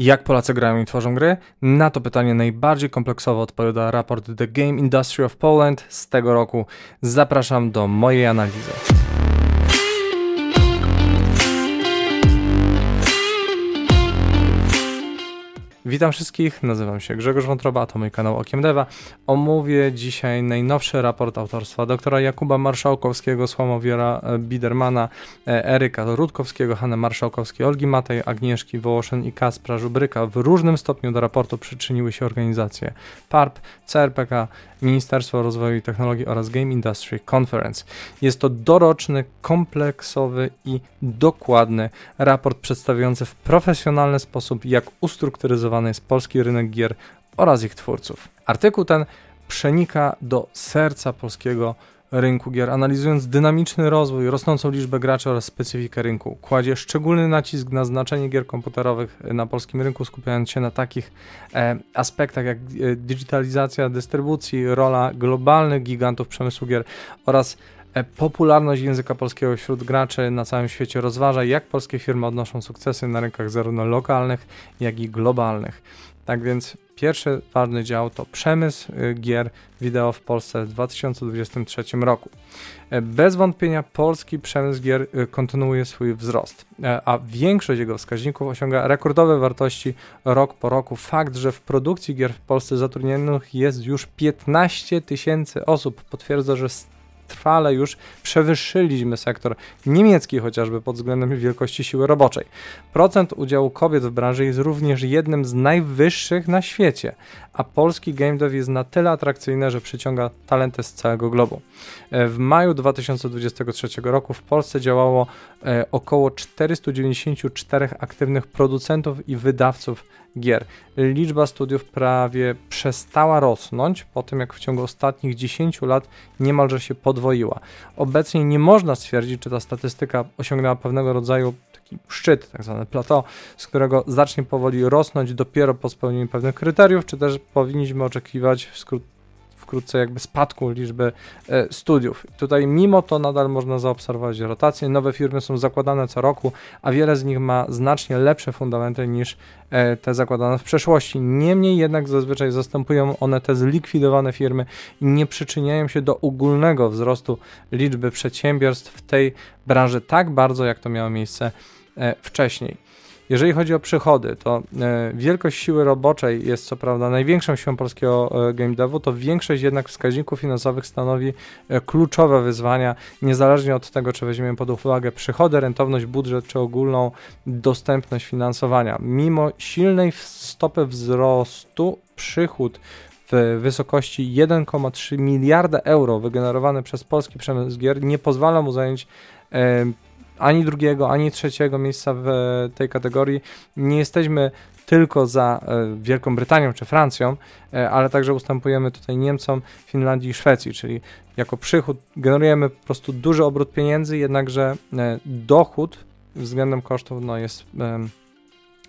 Jak Polacy grają i tworzą gry? Na to pytanie najbardziej kompleksowo odpowiada raport The Game Industry of Poland z tego roku. Zapraszam do mojej analizy. Witam wszystkich, nazywam się Grzegorz Wątroba, to mój kanał Okiem Deva. Omówię dzisiaj najnowszy raport autorstwa doktora Jakuba Marszałkowskiego, Sławowiera e, Bidermana, e, Eryka Rutkowskiego, Hanny Marszałkowskiej, Olgi Matej, Agnieszki Wołoszyn i Kaspra Żubryka. W różnym stopniu do raportu przyczyniły się organizacje PARP, CRPK, Ministerstwo Rozwoju i Technologii oraz Game Industry Conference. Jest to doroczny, kompleksowy i dokładny raport przedstawiający w profesjonalny sposób, jak ustrukturyzowany jest polski rynek gier oraz ich twórców. Artykuł ten przenika do serca polskiego rynku gier, analizując dynamiczny rozwój, rosnącą liczbę graczy oraz specyfikę rynku. Kładzie szczególny nacisk na znaczenie gier komputerowych na polskim rynku, skupiając się na takich e, aspektach jak e, digitalizacja dystrybucji, rola globalnych gigantów przemysłu gier oraz popularność języka polskiego wśród graczy na całym świecie rozważa, jak polskie firmy odnoszą sukcesy na rynkach zarówno lokalnych, jak i globalnych. Tak więc pierwszy ważny dział to przemysł y, gier wideo w Polsce w 2023 roku. E, bez wątpienia polski przemysł gier y, kontynuuje swój wzrost, e, a większość jego wskaźników osiąga rekordowe wartości rok po roku. Fakt, że w produkcji gier w Polsce zatrudnionych jest już 15 tysięcy osób potwierdza, że trwale już przewyższyliśmy sektor niemiecki chociażby pod względem wielkości siły roboczej. Procent udziału kobiet w branży jest również jednym z najwyższych na świecie, a polski game dev jest na tyle atrakcyjny, że przyciąga talenty z całego globu. E, w maju 2023 roku w Polsce działało e, około 494 aktywnych producentów i wydawców gier. Liczba studiów prawie przestała rosnąć po tym, jak w ciągu ostatnich 10 lat niemalże się podwoiła. Obecnie nie można stwierdzić, czy ta statystyka osiągnęła pewnego rodzaju taki szczyt, tak zwane plateau, z którego zacznie powoli rosnąć dopiero po spełnieniu pewnych kryteriów, czy też powinniśmy oczekiwać w skrót wkrótce jakby spadku liczby e, studiów. Tutaj mimo to nadal można zaobserwować rotację. Nowe firmy są zakładane co roku, a wiele z nich ma znacznie lepsze fundamenty niż e, te zakładane w przeszłości. Niemniej jednak zazwyczaj zastępują one te zlikwidowane firmy i nie przyczyniają się do ogólnego wzrostu liczby przedsiębiorstw w tej branży tak bardzo, jak to miało miejsce e, wcześniej. Jeżeli chodzi o przychody, to e, wielkość siły roboczej jest co prawda największą siłą polskiego e, game devu, to większość jednak wskaźników finansowych stanowi e, kluczowe wyzwania, niezależnie od tego, czy weźmiemy pod uwagę przychody, rentowność, budżet, czy ogólną dostępność finansowania. Mimo silnej stopy wzrostu, przychód w wysokości 1,3 miliarda euro wygenerowany przez polski przemysł gier nie pozwala mu zająć ani drugiego, ani trzeciego miejsca w tej kategorii. Nie jesteśmy tylko za e, Wielką Brytanią czy Francją, e, ale także ustępujemy tutaj Niemcom, Finlandii i Szwecji, czyli jako przychód generujemy po prostu duży obrót pieniędzy, jednakże e, dochód względem kosztów no, jest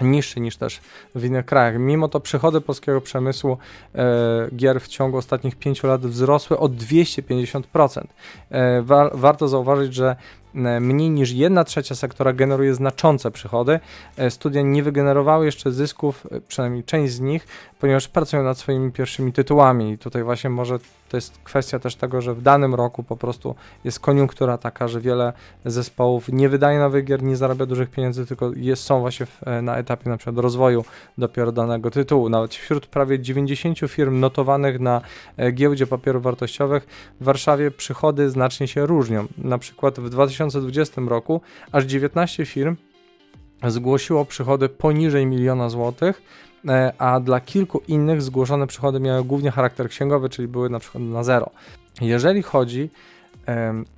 niższy niż też w innych krajach. Mimo to przychody polskiego przemysłu e, gier w ciągu ostatnich 5 lat wzrosły o 250%. E, wa warto zauważyć, że E, mniej niż 1 trzecia sektora generuje znaczące przychody. E, studia nie wygenerowały jeszcze zysków, e, przynajmniej część z nich, ponieważ pracują nad swoimi pierwszymi tytułami. I tutaj właśnie może to jest kwestia też tego, że w danym roku po prostu jest koniunktura taka, że wiele zespołów nie wydaje nowych gier, nie zarabia dużych pieniędzy, tylko jest, są właśnie w, na etapie na przykład rozwoju dopiero danego tytułu. Nawet wśród prawie 90 firm notowanych na giełdzie papierów wartościowych w Warszawie przychody znacznie się różnią. Na przykład w 2000 2020 roku aż 19 firm zgłosiło przychody poniżej miliona złotych, e, a dla kilku innych zgłoszone przychody miały głównie charakter księgowy, czyli były na przykład na zero. Jeżeli chodzi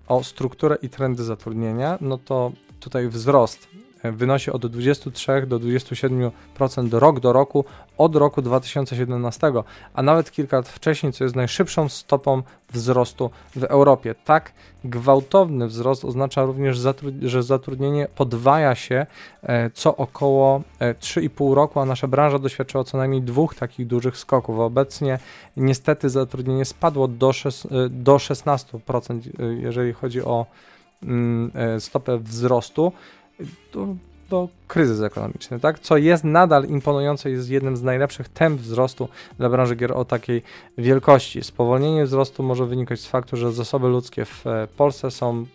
o strukturę i trendy zatrudnienia, no to tutaj wzrost wynosi od 23 do 27% rok do roku od roku 2017, a nawet kilka lat wcześniej, co jest najszybszą stopą wzrostu w Europie. Tak gwałtowny wzrost oznacza również, że zatrudnienie podwaja się e, co około 3,5 e, roku, a nasza branża doświadczyła co najmniej dwóch takich dużych skoków. Obecnie niestety zatrudnienie spadło do, e, do 16%, jeżeli chodzi o mm, stopę wzrostu to do kryzys ekonomiczny, tak? Co jest nadal imponujące, jest jednym z najlepszych temp wzrostu dla branży gier o takiej wielkości. Spowolnienie wzrostu może wynikać z faktu, że zasoby ludzkie w e, Polsce są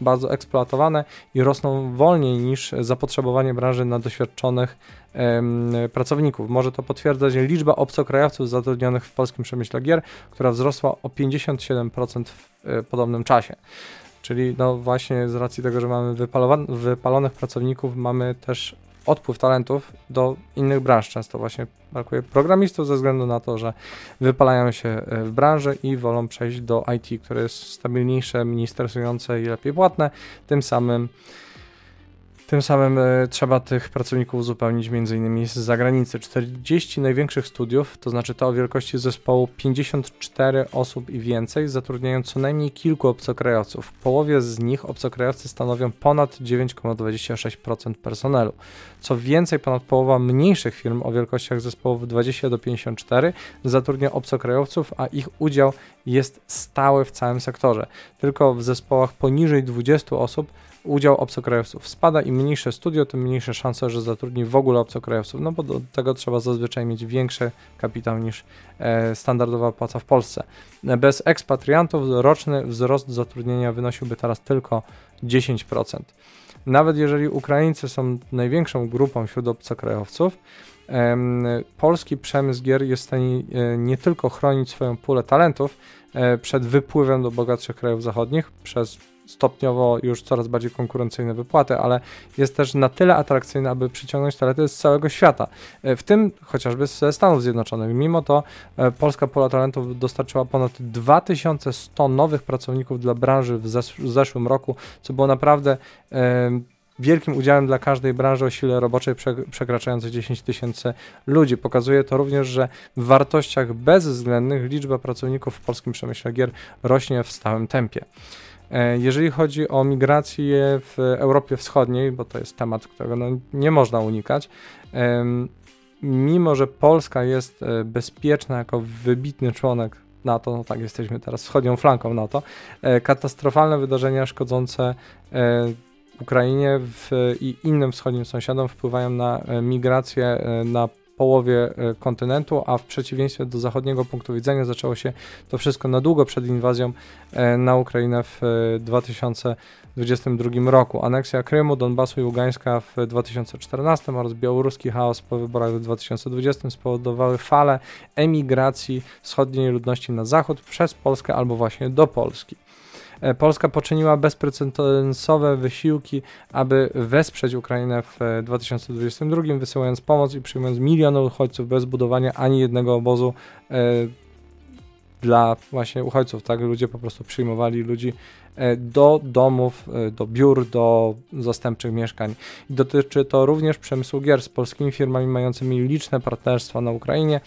bardzo eksploatowane i rosną wolniej niż zapotrzebowanie branży na doświadczonych em, pracowników. Może to potwierdzać liczba obcokrajowców zatrudnionych w polskim przemyśle gier, która wzrosła o 57% w e, podobnym czasie. Czyli no właśnie z racji tego, że mamy wypalonych pracowników, mamy też odpływ talentów do innych branż. Często właśnie brakuje programistów ze względu na to, że wypalają się e, w branży i wolą przejść do IT, które jest stabilniejsze, mniej stresujące i lepiej płatne. Tym samym tym samym e, trzeba tych pracowników uzupełnić m.in. z zagranicy. 40 największych studiów, to znaczy to o wielkości zespołu 54 osób i więcej, zatrudniają co najmniej kilku obcokrajowców. W połowie z nich obcokrajowcy stanowią ponad 9,26% personelu. Co więcej, ponad połowa mniejszych firm o wielkościach zespołów 20 do 54 zatrudnia obcokrajowców, a ich udział jest stały w całym sektorze. Tylko w zespołach poniżej 20 osób udział obcokrajowców spada. Im mniejsze studio, tym mniejsze szanse, że zatrudni w ogóle obcokrajowców, no bo do tego trzeba zazwyczaj mieć większy kapitał niż e, standardowa płaca w Polsce. Bez ekspatriantów roczny wzrost zatrudnienia wynosiłby teraz tylko 10%. Nawet jeżeli Ukraińcy są największą grupą wśród obcokrajowców, polski przemysł gier jest w stanie e, nie tylko chronić swoją pulę talentów e, przed wypływem do bogatszych krajów zachodnich przez stopniowo już coraz bardziej konkurencyjne wypłaty, ale jest też na tyle atrakcyjny, aby przyciągnąć talenty z całego świata, e, w tym chociażby ze Stanów Zjednoczonych. Mimo to e, Polska Pola Talentów dostarczyła ponad 2100 nowych pracowników dla branży w, zesz w zeszłym roku, co było naprawdę e, wielkim udziałem dla każdej branży o sile roboczej przekraczającej 10 tysięcy ludzi. Pokazuje to również, że w wartościach bezwzględnych liczba pracowników w polskim przemyśle gier rośnie w stałym tempie. E, jeżeli chodzi o migrację w Europie Wschodniej, bo to jest temat, którego no nie można unikać, mimo że Polska jest e, bezpieczna jako wybitny członek NATO, no tak, jesteśmy teraz wschodnią flanką NATO, e, katastrofalne wydarzenia szkodzące Ukrainie w, i innym wschodnim sąsiadom wpływają na migrację na połowie e, kontynentu, a w przeciwieństwie do zachodniego punktu widzenia zaczęło się to wszystko na długo przed inwazją e, na Ukrainę w 2022 e, roku. Aneksja Krymu, Donbasu i Ługańska w 2014 oraz białoruski chaos po wyborach w 2020 spowodowały falę emigracji wschodniej ludności na zachód przez Polskę albo właśnie do Polski. E, Polska poczyniła bezprecedensowe wysiłki, aby wesprzeć Ukrainę w 2022, e, wysyłając pomoc i przyjmując miliony uchodźców bez budowania ani jednego obozu e, dla właśnie uchodźców, tak? Ludzie po prostu przyjmowali ludzi do domów, do biur, do zastępczych mieszkań. Dotyczy to również przemysłu gier z polskimi firmami mającymi liczne partnerstwa na Ukrainie,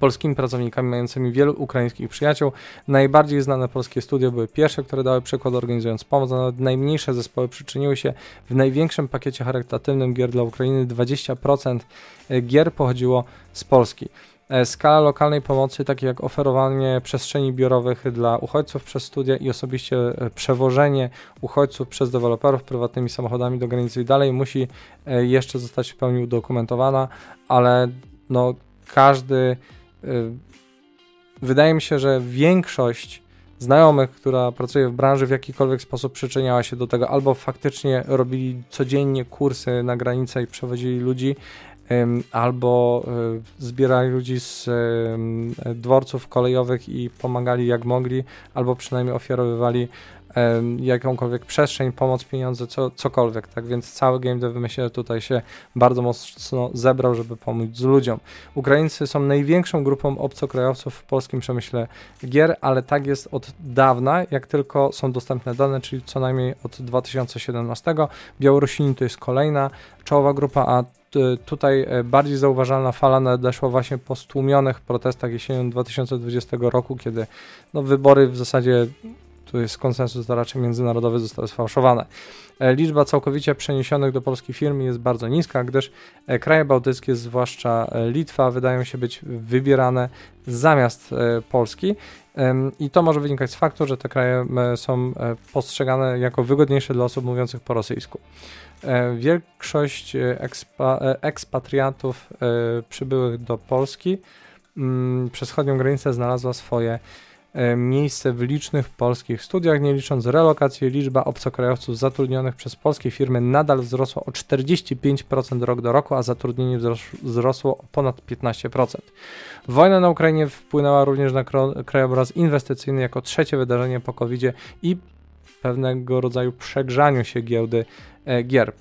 polskimi pracownikami mającymi wielu ukraińskich przyjaciół. Najbardziej znane polskie studia były pierwsze, które dały przykład organizując pomoc, a nawet najmniejsze zespoły przyczyniły się w największym pakiecie charytatywnym gier dla Ukrainy. 20% e, gier pochodziło z Polski. E, skala lokalnej pomocy, takie jak oferowanie przestrzeni biurowych dla uchodźców przez studia i osobiście e, przewożenie uchodźców przez deweloperów prywatnymi samochodami do granicy i dalej musi jeszcze zostać w pełni udokumentowana, ale no każdy. Y, wydaje mi się, że większość znajomych, która pracuje w branży, w jakikolwiek sposób przyczyniała się do tego, albo faktycznie robili codziennie kursy na granicę i przewozili ludzi, albo y, zbierali ludzi z dworców kolejowych i pomagali jak mogli, albo przynajmniej ofiarowywali jakąkolwiek przestrzeń, pomoc, pieniądze, co, cokolwiek, tak więc cały game dev myślę, tutaj się bardzo mocno zebrał, żeby pomóc ludziom. Ukraińcy są największą grupą obcokrajowców w polskim przemyśle gier, ale tak jest od dawna, jak tylko są dostępne dane, czyli co najmniej od 2017. Białorusini to jest kolejna czołowa grupa, a tutaj e, bardziej zauważalna fala nadeszła właśnie po stłumionych protestach jesienią 2020 roku, kiedy no, wybory w zasadzie tu jest konsensus, to raczej międzynarodowy zostały sfałszowane. E, liczba całkowicie przeniesionych do Polski firm jest bardzo niska, gdyż e, kraje bałtyckie, zwłaszcza e, Litwa, wydają się być wybierane zamiast Polski. I to może wynikać z faktu, że te kraje są postrzegane jako wygodniejsze dla osób mówiących po rosyjsku. Większość ekspa, ekspatriatów przybyłych do Polski przez wschodnią granicę znalazła swoje E, miejsce w licznych polskich studiach, nie licząc relokacji, liczba obcokrajowców zatrudnionych przez polskie firmy nadal wzrosła o 45% rok do roku, a zatrudnienie wzrosło o ponad 15%. Wojna na Ukrainie wpłynęła również na krajobraz inwestycyjny jako trzecie wydarzenie po covid i pewnego rodzaju przegrzaniu się giełdy e, gier.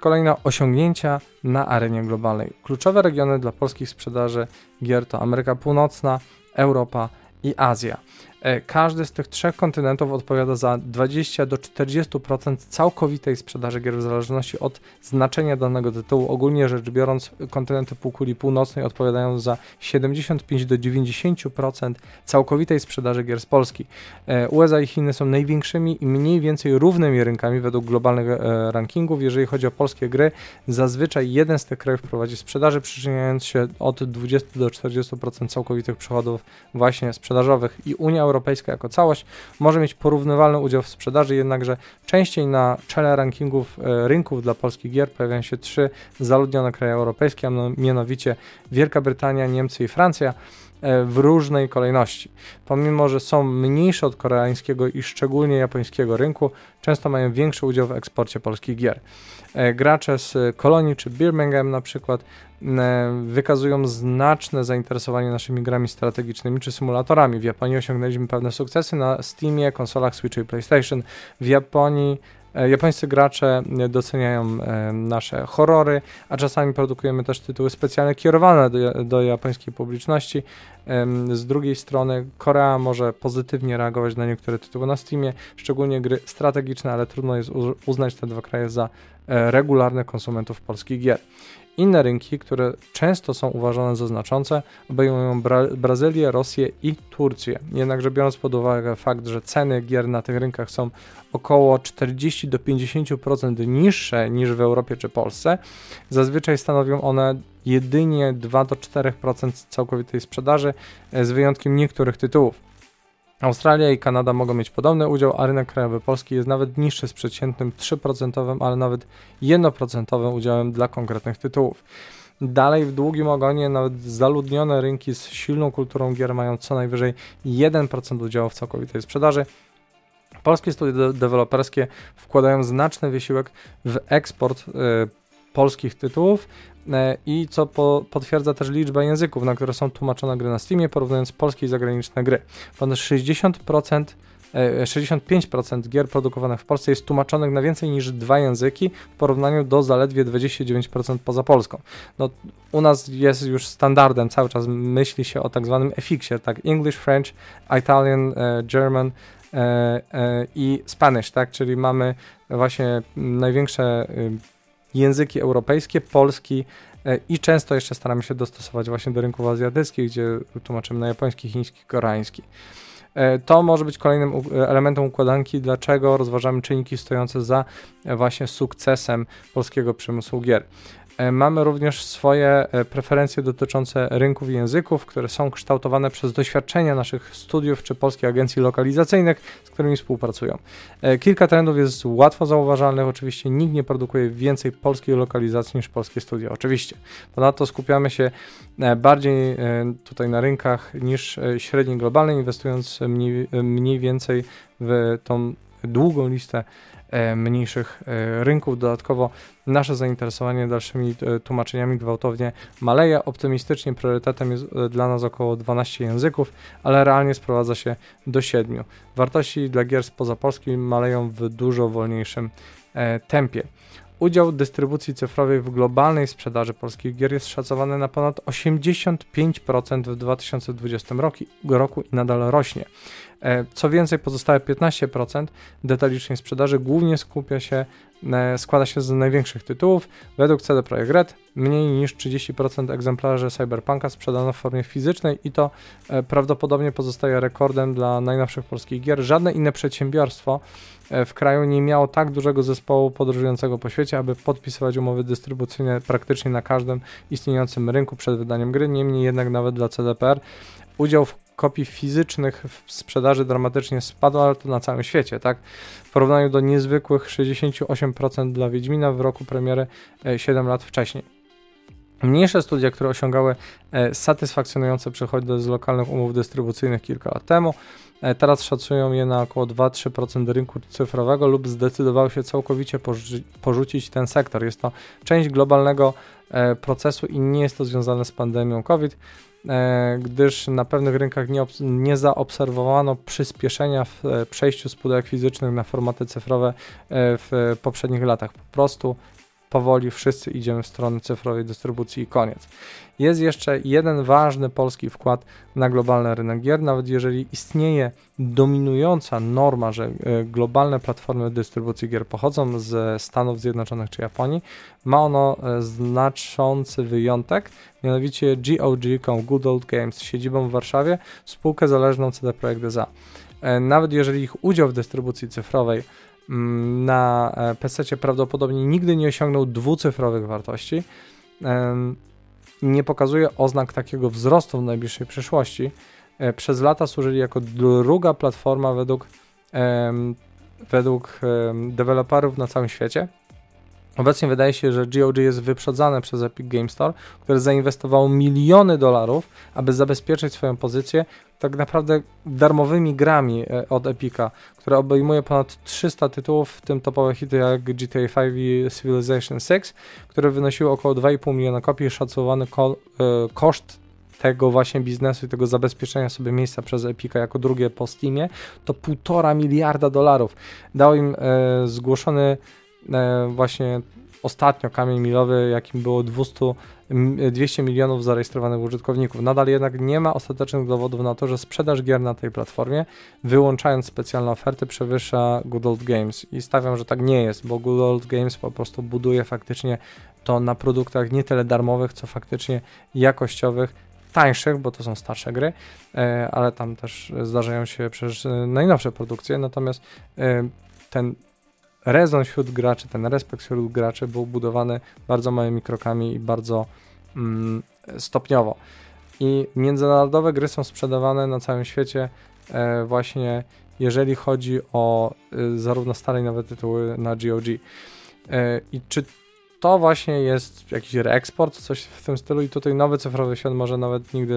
Kolejne osiągnięcia na arenie globalnej. Kluczowe regiony dla polskich sprzedaży gier to Ameryka Północna, Europa, i Azja. E, każdy z tych trzech kontynentów odpowiada za 20 do 40% całkowitej sprzedaży gier w zależności od znaczenia danego tytułu. Ogólnie rzecz biorąc, kontynenty półkuli północnej odpowiadają za 75 do 90% całkowitej sprzedaży gier z Polski. E, USA i Chiny są największymi i mniej więcej równymi rynkami według globalnych e, rankingów. Jeżeli chodzi o polskie gry, zazwyczaj jeden z tych krajów prowadzi sprzedaży, przyczyniając się od 20 do 40% całkowitych przychodów właśnie sprzedażowych i Unia Europejska Europejska jako całość może mieć porównywalny udział w sprzedaży, jednakże częściej na czele rankingów e, rynków dla polskich gier pojawiają się trzy zaludnione kraje europejskie, a mianowicie Wielka Brytania, Niemcy i Francja w różnej kolejności. Pomimo, że są mniejsze od koreańskiego i szczególnie japońskiego rynku, często mają większy udział w eksporcie polskich gier. E, gracze z Kolonii czy Birmingham na przykład wykazują znaczne zainteresowanie naszymi grami strategicznymi czy symulatorami. W Japonii osiągnęliśmy pewne sukcesy na Steamie, konsolach Switch i PlayStation. W Japonii e, Japońscy gracze doceniają nasze horrory, a czasami produkujemy też tytuły specjalne kierowane do, do japońskiej publiczności. Z drugiej strony Korea może pozytywnie reagować na niektóre tytuły na Steamie, szczególnie gry strategiczne, ale trudno jest uznać te dwa kraje za e, regularnych konsumentów polskich gier. Inne rynki, które często są uważane za znaczące, obejmują Bra Brazylię, Rosję i Turcję. Jednakże biorąc pod uwagę fakt, że ceny gier na tych rynkach są około 40 do 50% niższe niż w Europie czy Polsce, zazwyczaj stanowią one jedynie 2 do 4% całkowitej sprzedaży, e, z wyjątkiem niektórych tytułów. Australia i Kanada mogą mieć podobny udział, a rynek krajowy Polski jest nawet niższy z przeciętnym 3%, ale nawet 1% udziałem dla konkretnych tytułów. Dalej w długim ogonie nawet zaludnione rynki z silną kulturą gier mają co najwyżej 1% udziału w całkowitej sprzedaży. Polskie studia deweloperskie wkładają znaczny wysiłek w eksport y, polskich tytułów, E, i co po, potwierdza też liczba języków, na które są tłumaczone gry na Steamie, porównując polskie i zagraniczne gry. Ponad 60% 65% e, gier produkowanych w Polsce jest tłumaczonych na więcej niż dwa języki w porównaniu do zaledwie 29% poza Polską. No, u nas jest już standardem, cały czas myśli się o tak zwanym EFIX-ie, tak English, French, Italian, e, German i Spanish, tak, czyli mamy właśnie największe y, języki europejskie, polski e, i często jeszcze staramy się dostosować właśnie do rynków azjatyckich, gdzie tłumaczymy na japoński, chiński, koreański. E, to może być kolejnym elementem układanki, dlaczego rozważamy czynniki stojące za e, właśnie sukcesem polskiego przemysłu gier. E, mamy również swoje e, preferencje dotyczące rynków i języków, które są kształtowane przez doświadczenia naszych studiów czy polskich agencji lokalizacyjnych, z którymi współpracują. E, kilka trendów jest łatwo zauważalnych. Oczywiście nikt nie produkuje więcej polskiej lokalizacji niż polskie studia. Oczywiście. Ponadto skupiamy się bardziej tutaj na rynkach niż średniej globalnej, inwestując mniej, mniej więcej w tą długą listę mniejszych e, rynków. Dodatkowo nasze zainteresowanie dalszymi e, tłumaczeniami gwałtownie maleje. Optymistycznie priorytetem jest dla nas około 12 języków, ale realnie sprowadza się do 7. Wartości dla gier spoza Polski maleją w dużo wolniejszym tempie. Udział dystrybucji cyfrowej w globalnej sprzedaży polskich gier jest szacowany na ponad 85% w 2020 roku, roku i nadal rośnie. Co więcej, pozostałe 15% detalicznej sprzedaży głównie skupia się, składa się z największych tytułów. Według CD Projekt Red mniej niż 30% egzemplarzy Cyberpunka sprzedano w formie fizycznej i to prawdopodobnie pozostaje rekordem dla najnowszych polskich gier. Żadne inne przedsiębiorstwo E, w kraju nie miało tak dużego zespołu podróżującego po świecie, aby podpisywać umowy dystrybucyjne praktycznie na każdym istniejącym rynku przed wydaniem gry. Niemniej jednak nawet dla CDPR udział w kopii fizycznych w sprzedaży dramatycznie spadł, ale to na całym świecie, tak? W porównaniu do niezwykłych 68% dla Wiedźmina w roku premiery 7 e, lat wcześniej. Mniejsze studia, które osiągały e, satysfakcjonujące przychody z lokalnych umów dystrybucyjnych kilka lat temu, E, teraz szacują je na około 2-3% rynku cyfrowego lub zdecydowały się całkowicie porzuci porzucić ten sektor. Jest to część globalnego procesu i nie jest to związane z pandemią COVID, gdyż na pewnych rynkach nie, nie zaobserwowano przyspieszenia w przejściu z pudełek fizycznych na formaty cyfrowe w poprzednich latach. Po prostu powoli wszyscy idziemy w stronę cyfrowej dystrybucji i koniec. Jest jeszcze jeden ważny polski wkład na globalny rynek gier, nawet jeżeli istnieje dominująca norma, że e, globalne platformy dystrybucji gier pochodzą z Stanów Zjednoczonych czy Japonii, ma ono e, znaczący wyjątek, mianowicie GOG, Good Old Games z siedzibą w Warszawie, spółkę zależną CD Projekt SA. E, nawet jeżeli ich udział w dystrybucji cyfrowej na PC prawdopodobnie nigdy nie osiągnął dwucyfrowych wartości, nie pokazuje oznak takiego wzrostu w najbliższej przyszłości. E, przez lata służyli jako druga platforma według, według deweloperów na całym świecie. Obecnie wydaje się, że GOG jest wyprzedzane przez Epic Game Store, które zainwestowało miliony dolarów, aby zabezpieczyć swoją pozycję tak naprawdę darmowymi grami e, od Epica, które obejmuje ponad 300 tytułów, w tym topowe hity jak GTA 5 i Civilization 6, które wynosiły około 2,5 miliona kopii. Szacowany ko e, koszt tego właśnie biznesu i tego zabezpieczenia sobie miejsca przez Epica jako drugie po Steamie to 1,5 miliarda dolarów. Dał im e, zgłoszony właśnie ostatnio kamień milowy, jakim było 200, 200 milionów zarejestrowanych użytkowników. Nadal jednak nie ma ostatecznych dowodów na to, że sprzedaż gier na tej platformie, wyłączając specjalne oferty, przewyższa Good Old Games. I stawiam, że tak nie jest, bo Good Old Games po prostu buduje faktycznie to na produktach nie tyle darmowych, co faktycznie jakościowych, tańszych, bo to są starsze gry, e, ale tam też zdarzają się przecież najnowsze produkcje, natomiast e, ten rezon wśród graczy, ten respekt wśród graczy był budowany bardzo małymi krokami i bardzo mm, stopniowo. I międzynarodowe gry są sprzedawane na całym świecie e, właśnie jeżeli chodzi o e, zarówno stare i nowe tytuły na GOG. E, I czy to właśnie jest jakiś reeksport, coś w tym stylu i tutaj nowy cyfrowy świat może nawet nigdy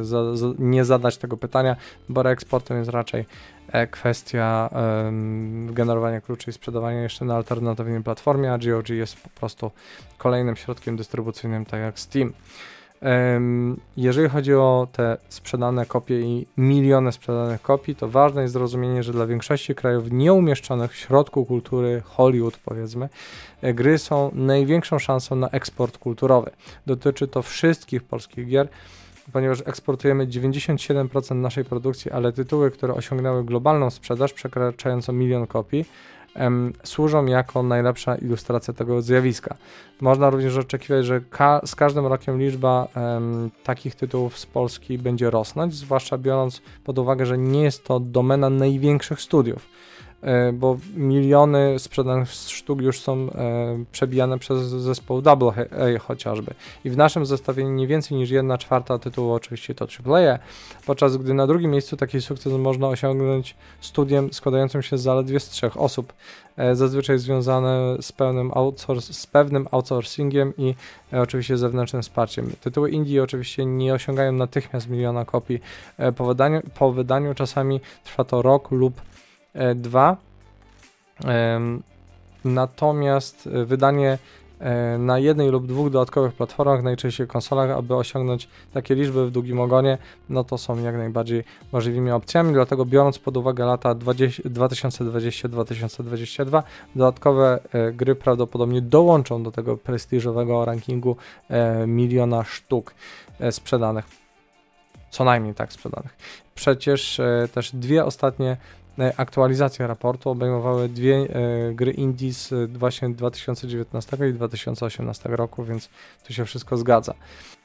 y, za, za, nie zadać tego pytania, bo reeksportem jest raczej e, kwestia generowania kluczy i sprzedawania jeszcze na alternatywnej platformie, a GOG jest po prostu kolejnym środkiem dystrybucyjnym, tak jak Steam. Jeżeli chodzi o te sprzedane kopie i miliony sprzedanych kopii, to ważne jest zrozumienie, że dla większości krajów nieumieszczonych w środku kultury Hollywood, powiedzmy, e, gry są największą szansą na eksport kulturowy. Dotyczy to wszystkich polskich gier, ponieważ eksportujemy 97% naszej produkcji, ale tytuły, które osiągnęły globalną sprzedaż przekraczającą milion kopii, służą jako najlepsza ilustracja tego zjawiska. Można również oczekiwać, że ka z każdym rokiem liczba takich tytułów z Polski będzie rosnąć, zwłaszcza biorąc pod uwagę, że nie jest to domena największych studiów. E, bo miliony sprzedanych sztuk już są e, przebijane przez zespół Double A chociażby. I w naszym zestawieniu nie więcej niż jedna czwarta tytułu oczywiście to AAA, podczas gdy na drugim miejscu taki sukces można osiągnąć studiem składającym się zaledwie z trzech osób, e, zazwyczaj związane z, pełnym z pewnym outsourcingiem i oczywiście zewnętrznym wsparciem. Tytuły indie oczywiście nie osiągają natychmiast miliona kopii po wydaniu, po wydaniu czasami trwa to rok lub 2. E, natomiast e, wydanie e, na jednej lub dwóch dodatkowych platformach, najczęściej konsolach, aby osiągnąć takie liczby w długim ogonie, no to są jak najbardziej możliwymi opcjami, dlatego biorąc pod uwagę lata 2020-2022, dodatkowe gry prawdopodobnie dołączą do tego prestiżowego rankingu miliona sztuk sprzedanych. co najmniej tak sprzedanych. Przecież też dwie ostatnie aktualizacje raportu obejmowały dwie gry indie z właśnie 2019 i 2018 roku, więc tu się wszystko zgadza.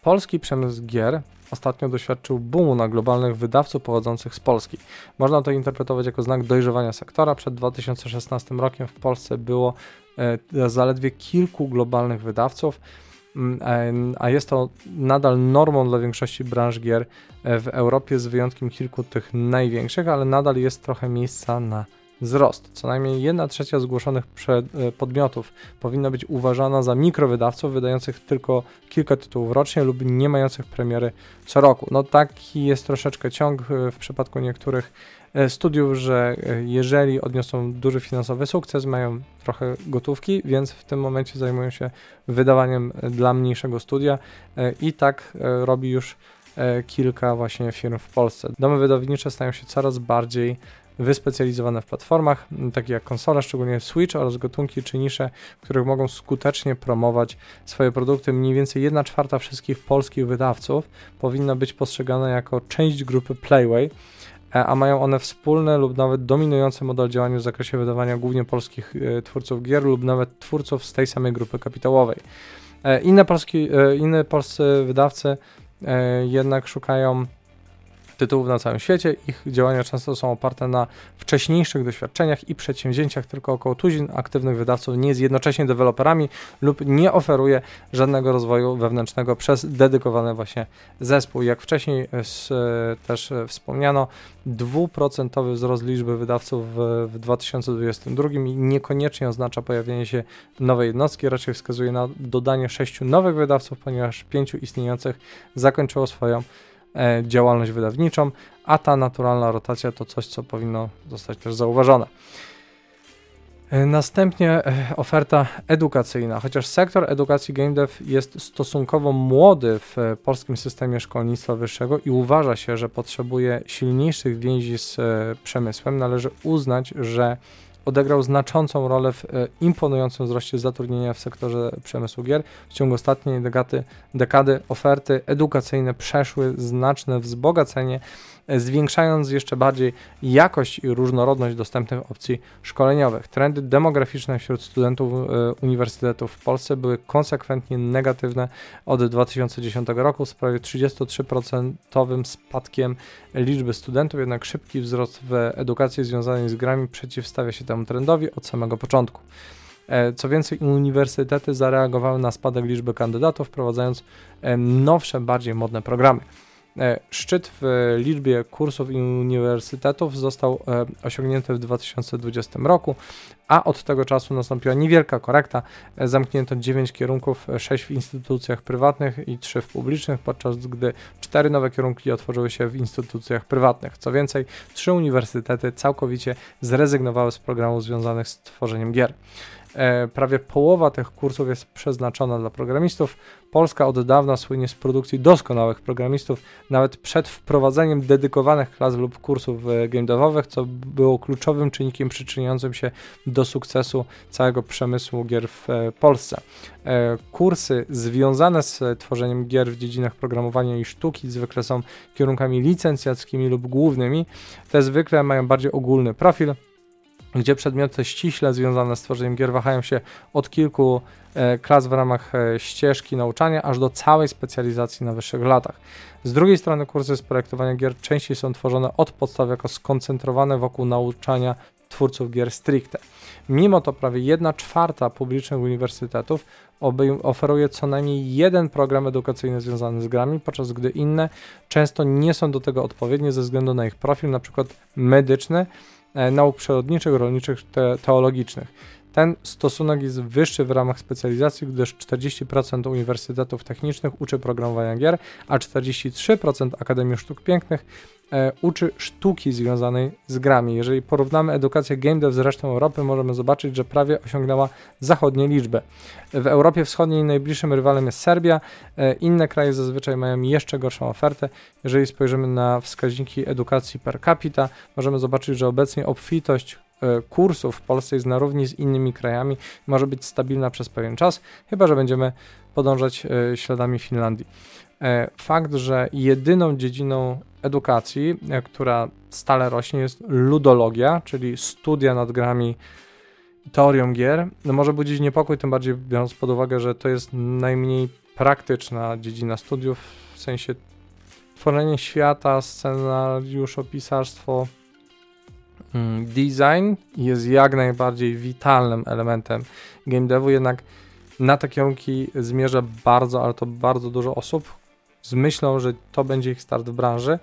Polski przemysł gier ostatnio doświadczył boomu na globalnych wydawców pochodzących z Polski. Można to interpretować jako znak dojrzewania sektora. Przed 2016 rokiem w Polsce było e, zaledwie kilku globalnych wydawców, a jest to nadal normą dla większości branż gier e, w Europie, z wyjątkiem kilku tych największych, ale nadal jest trochę miejsca na wzrost. Co najmniej 1 trzecia zgłoszonych e, podmiotów powinna być uważana za mikrowydawców wydających tylko kilka tytułów rocznie lub nie mających premiery co roku. No taki jest troszeczkę ciąg e, w przypadku niektórych studiów, że jeżeli odniosą duży finansowy sukces, mają trochę gotówki, więc w tym momencie zajmują się wydawaniem dla mniejszego studia i tak robi już kilka właśnie firm w Polsce. Domy wydawnicze stają się coraz bardziej wyspecjalizowane w platformach, takie jak konsole, szczególnie Switch oraz gatunki czy nisze, których mogą skutecznie promować swoje produkty. Mniej więcej 1 czwarta wszystkich polskich wydawców powinna być postrzegana jako część grupy Playway, e, a mają one wspólny lub nawet dominujący model działania w zakresie wydawania głównie polskich e, twórców gier lub nawet twórców z tej samej grupy kapitałowej. E, inne, polski, inne polscy wydawcy jednak szukają tytułów na całym świecie. Ich działania często są oparte na wcześniejszych doświadczeniach i przedsięwzięciach. Tylko około tuzin aktywnych wydawców nie jest jednocześnie deweloperami lub nie oferuje żadnego rozwoju wewnętrznego przez dedykowany właśnie zespół. Jak wcześniej też wspomniano, dwuprocentowy wzrost liczby wydawców w, w 2022 niekoniecznie oznacza pojawienie się nowej jednostki, raczej wskazuje na dodanie sześciu nowych wydawców, ponieważ pięciu istniejących zakończyło swoją E, działalność wydawniczą, a ta naturalna rotacja to coś, co powinno zostać też zauważone. E, następnie e, oferta edukacyjna. Chociaż sektor edukacji game dev jest stosunkowo młody w polskim systemie szkolnictwa wyższego i uważa się, że potrzebuje silniejszych więzi z przemysłem, należy uznać, że odegrał znaczącą rolę w e, imponującym wzroście zatrudnienia w sektorze przemysłu gier. W ciągu ostatniej dekady, dekady oferty edukacyjne przeszły znaczne wzbogacenie zwiększając jeszcze bardziej jakość i różnorodność dostępnych opcji szkoleniowych. Trendy demograficzne wśród studentów e, uniwersytetów w Polsce były konsekwentnie negatywne od 2010 roku z prawie 33% spadkiem liczby studentów, jednak szybki wzrost w edukacji związanej z grami przeciwstawia się temu trendowi od samego początku. E, co więcej, uniwersytety zareagowały na spadek liczby kandydatów, wprowadzając e, nowsze, bardziej modne programy. E, szczyt w liczbie kursów i uniwersytetów został e, osiągnięty w 2020 roku, a od tego czasu nastąpiła niewielka korekta. E, zamknięto 9 kierunków, 6 w instytucjach prywatnych i 3 w publicznych, podczas gdy 4 nowe kierunki otworzyły się w instytucjach prywatnych. Co więcej, 3 uniwersytety całkowicie zrezygnowały z programów związanych z tworzeniem gier. E, prawie połowa tych kursów jest przeznaczona dla programistów. Polska od dawna słynie z produkcji doskonałych programistów, nawet przed wprowadzeniem dedykowanych klas lub kursów e, game devowych, co było kluczowym czynnikiem przyczyniającym się do sukcesu całego przemysłu gier w e, Polsce. Kursy związane z tworzeniem gier w dziedzinach programowania i sztuki zwykle są kierunkami licencjackimi lub głównymi. Te zwykle mają bardziej ogólny profil, gdzie przedmioty ściśle związane z tworzeniem gier wahają się od kilku e, klas w ramach e, ścieżki nauczania, aż do całej specjalizacji na wyższych latach. Z drugiej strony kursy z projektowania gier częściej są tworzone od podstaw jako skoncentrowane wokół nauczania twórców gier stricte. Mimo to prawie 1 czwarta publicznych uniwersytetów oferuje co najmniej jeden program edukacyjny związany z grami, podczas gdy inne często nie są do tego odpowiednie ze względu na ich profil, np. medyczny, nauk przyrodniczych, rolniczych, te, teologicznych. Ten stosunek jest wyższy w ramach specjalizacji, gdyż 40% uniwersytetów technicznych uczy programowania gier, a 43% Akademii Sztuk Pięknych e, uczy sztuki związanej z grami. Jeżeli porównamy edukację game dev z resztą Europy, możemy zobaczyć, że prawie osiągnęła zachodnie liczby. W Europie Wschodniej najbliższym rywalem jest Serbia, e, inne kraje zazwyczaj mają jeszcze gorszą ofertę. Jeżeli spojrzymy na wskaźniki edukacji per capita, możemy zobaczyć, że obecnie obfitość E, kursów w Polsce jest na równi z innymi krajami, może być stabilna przez pewien czas, chyba że będziemy podążać e, śladami Finlandii. E, fakt, że jedyną dziedziną edukacji, e, która stale rośnie, jest ludologia, czyli studia nad grami teorią gier, no może budzić niepokój, tym bardziej biorąc pod uwagę, że to jest najmniej praktyczna dziedzina studiów, w sensie tworzenie świata, scenariuszopisarstwo, mm, design jest jak najbardziej witalnym elementem game devu, jednak na te kierunki zmierza bardzo, ale to bardzo dużo osób z myślą, że to będzie ich start w branży.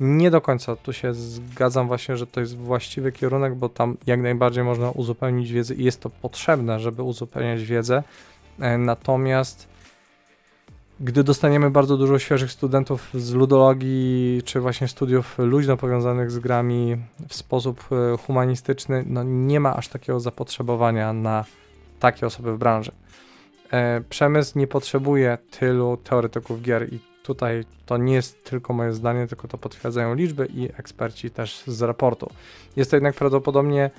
Nie do końca tu się zgadzam właśnie, że to jest właściwy kierunek, bo tam jak najbardziej można uzupełnić wiedzę i jest to potrzebne, żeby uzupełniać wiedzę. E, natomiast gdy dostaniemy bardzo dużo świeżych studentów z ludologii, czy właśnie studiów luźno powiązanych z grami w sposób e, humanistyczny, no nie ma aż takiego zapotrzebowania na takie osoby w branży. E, przemysł nie potrzebuje tylu teoretyków gier i tutaj to nie jest tylko moje zdanie, tylko to potwierdzają liczby i eksperci też z raportu. Jest to jednak prawdopodobnie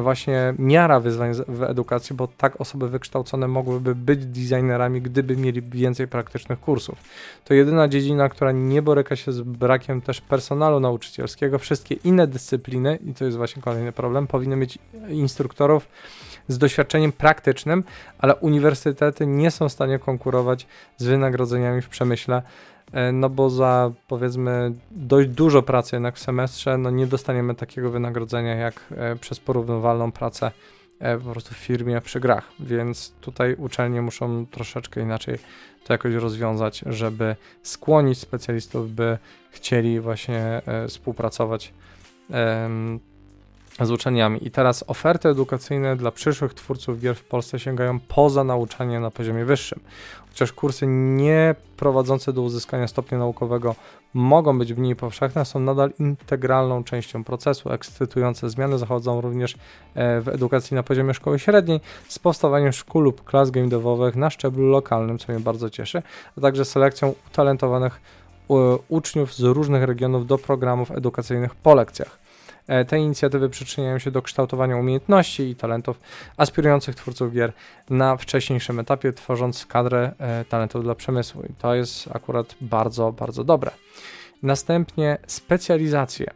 właśnie miara wyzwań w edukacji, bo tak osoby wykształcone mogłyby być designerami, gdyby mieli więcej praktycznych kursów. To jedyna dziedzina, która nie boryka się z brakiem też personelu nauczycielskiego. Wszystkie inne dyscypliny, i to jest właśnie kolejny problem, powinny mieć instruktorów z doświadczeniem praktycznym, ale uniwersytety nie są w stanie konkurować z wynagrodzeniami w przemyśle E, no bo za powiedzmy dość dużo pracy jednak w semestrze, no nie dostaniemy takiego wynagrodzenia jak e, przez porównywalną pracę e, po prostu w firmie przy grach, więc tutaj uczelnie muszą troszeczkę inaczej to jakoś rozwiązać, żeby skłonić specjalistów, by chcieli właśnie współpracować z uczelniami. I teraz oferty edukacyjne dla przyszłych twórców gier w Polsce sięgają poza nauczanie na poziomie wyższym. Chociaż kursy nie prowadzące do uzyskania stopnia naukowego mogą być mniej powszechne, są nadal integralną częścią procesu. Ekscytujące zmiany zachodzą również e, w edukacji na poziomie szkoły średniej z powstawaniem szkół lub klas game na szczeblu lokalnym, co mnie bardzo cieszy, a także selekcją utalentowanych uczniów z różnych regionów do programów edukacyjnych po lekcjach. E, te inicjatywy przyczyniają się do kształtowania umiejętności i talentów aspirujących twórców gier na wcześniejszym etapie, tworząc kadrę e, talentów dla przemysłu. I to jest akurat bardzo, bardzo dobre. Następnie specjalizacje.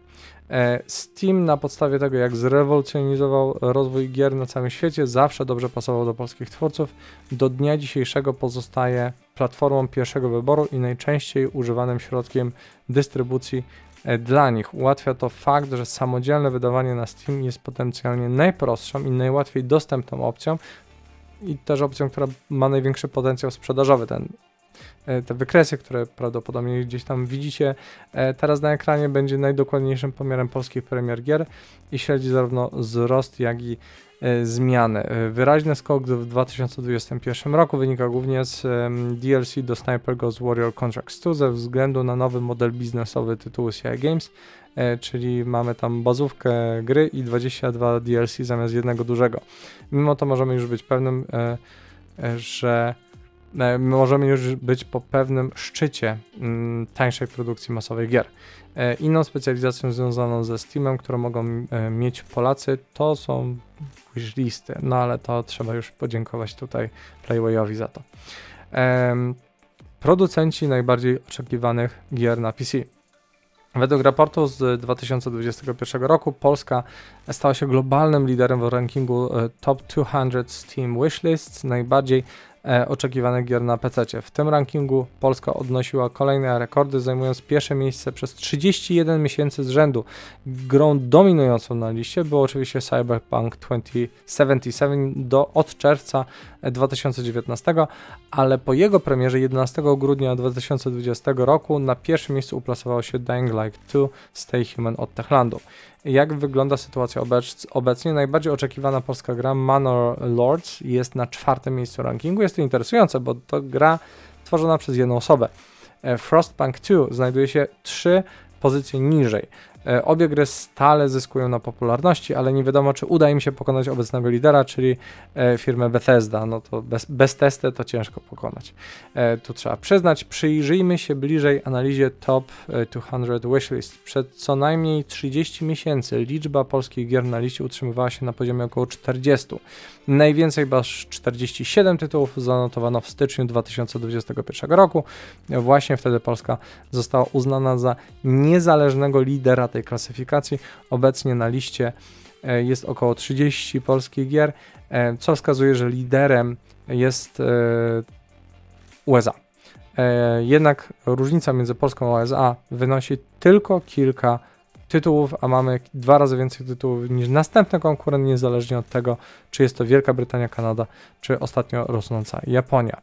E, Steam na podstawie tego, jak zrewolucjonizował rozwój gier na całym świecie, zawsze dobrze pasował do polskich twórców. Do dnia dzisiejszego pozostaje platformą pierwszego wyboru i najczęściej używanym środkiem dystrybucji dla nich. Ułatwia to fakt, że samodzielne wydawanie na Steam jest potencjalnie najprostszą i najłatwiej dostępną opcją i też opcją, która ma największy potencjał sprzedażowy. Ten, e, te wykresy, które prawdopodobnie gdzieś tam widzicie e, teraz na ekranie, będzie najdokładniejszym pomiarem polskich premier gier i śledzi zarówno wzrost, jak i E, zmiany. E, wyraźny skok w 2021 roku wynika głównie z DLC do Sniper Ghost Warrior Contracts 2 ze względu na nowy model biznesowy tytułu CI Games, e, czyli mamy tam bazówkę gry i 22 DLC zamiast jednego dużego. Mimo to możemy już być pewnym, że możemy już być po pewnym szczycie mm, tańszej produkcji masowej gier. Inną specjalizacją związaną ze Steamem, którą mogą mieć Polacy, to są wishlisty, no ale to trzeba już podziękować tutaj Playwayowi za to. Producenci najbardziej oczekiwanych gier na PC. Według raportu z 2021 roku Polska stała się globalnym liderem w rankingu e, Top 200 Steam Wishlists najbardziej e, oczekiwanych gier na PC. W tym rankingu Polska odnosiła kolejne rekordy, zajmując pierwsze miejsce przez 31 miesięcy z rzędu. Grą dominującą na liście był oczywiście Cyberpunk 2077 do, od czerwca 2019, ale po jego premierze 11 grudnia 2020 roku na pierwszym miejscu uplasował się Dying Light 2 Stay Human od Techlandu. Jak wygląda sytuacja obec obecnie? Najbardziej oczekiwana polska gra Manor Lords jest na czwartym miejscu rankingu. Jest to interesujące, bo to gra tworzona przez jedną osobę. E, Frostpunk 2 znajduje się trzy pozycje niżej. E, obie gry stale zyskują na popularności, ale nie wiadomo, czy uda im się pokonać obecnego lidera, czyli e, firmę Bethesda. No to bez, bez testy to ciężko pokonać. E, tu trzeba przyznać, przyjrzyjmy się bliżej analizie Top 200 Wishlist. Przed co najmniej 30 miesięcy liczba polskich gier na liście utrzymywała się na poziomie około 40. Najwięcej, chyba 47 tytułów zanotowano w styczniu 2021 roku. Właśnie wtedy Polska została uznana za niezależnego lidera tej klasyfikacji. Obecnie na liście e, jest około 30 polskich gier, e, co wskazuje, że liderem jest e, USA. Jednak różnica między Polską a USA wynosi tylko kilka tytułów, a mamy dwa razy więcej tytułów niż następny konkurent, niezależnie od tego, czy jest to Wielka Brytania, Kanada, czy ostatnio rosnąca Japonia.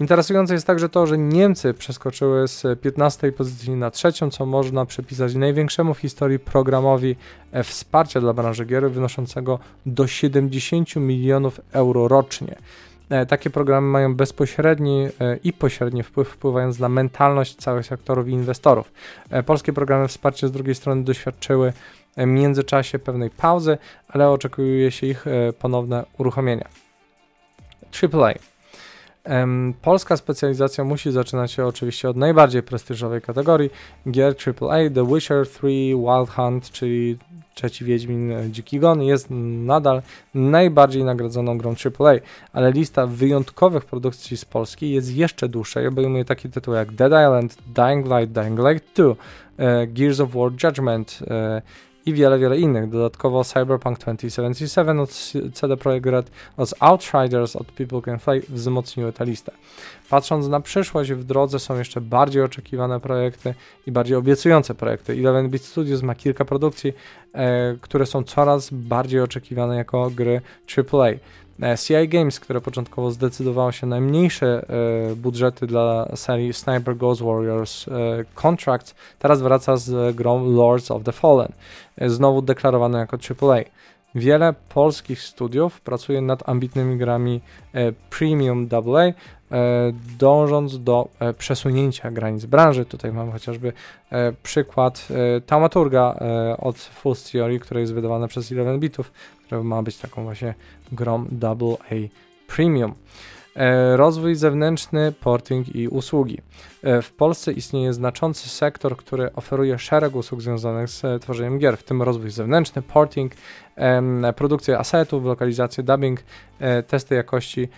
Interesujące jest także to, że Niemcy przeskoczyły z 15 pozycji na trzecią, co można przypisać największemu w historii programowi wsparcia dla branży gier, wynoszącego do 70 milionów euro rocznie. E, takie programy mają bezpośredni e, i pośredni wpływ, wpływając na mentalność całych sektorów i inwestorów. Polskie programy wsparcia z drugiej strony doświadczyły w międzyczasie pewnej pauzy, ale oczekuje się ich ponowne uruchomienie. AAA. Polska specjalizacja musi zaczynać się oczywiście od najbardziej prestiżowej kategorii gier AAA. The Witcher 3 Wild Hunt, czyli trzeci Wiedźmin e, Dziki Gon jest nadal najbardziej nagradzoną grą AAA, ale lista wyjątkowych produkcji z Polski jest jeszcze dłuższa i obejmuje takie tytuły jak Dead Island, Dying Light, Dying Light 2, e, Gears of War Judgment, e, i wiele, wiele innych. Dodatkowo Cyberpunk 2077 od CD Projekt Red oraz Outriders od People Can Fly wzmocniły tę listę. Patrząc na przyszłość, w drodze są jeszcze bardziej oczekiwane projekty i bardziej obiecujące projekty. Eleven Beat Studios ma kilka produkcji, e, które są coraz bardziej oczekiwane jako gry AAA. E, CI Games, które początkowo zdecydowało się na mniejsze e, budżety dla serii Sniper Ghost Warriors e, Contract, teraz wraca z grą Lords of the Fallen, znowu deklarowane jako AAA. Wiele polskich studiów pracuje nad ambitnymi grami Premium AA, dążąc do przesunięcia granic branży. Tutaj mamy chociażby przykład Taumaturga od Fust Theory, które jest wydawane przez 11 bitów, które ma być taką właśnie grą AA Premium. E, rozwój zewnętrzny, porting i usługi. E, w Polsce istnieje znaczący sektor, który oferuje szereg usług związanych z tworzeniem gier, w tym rozwój zewnętrzny, porting, produkcję asetów, lokalizację, dubbing, e, testy jakości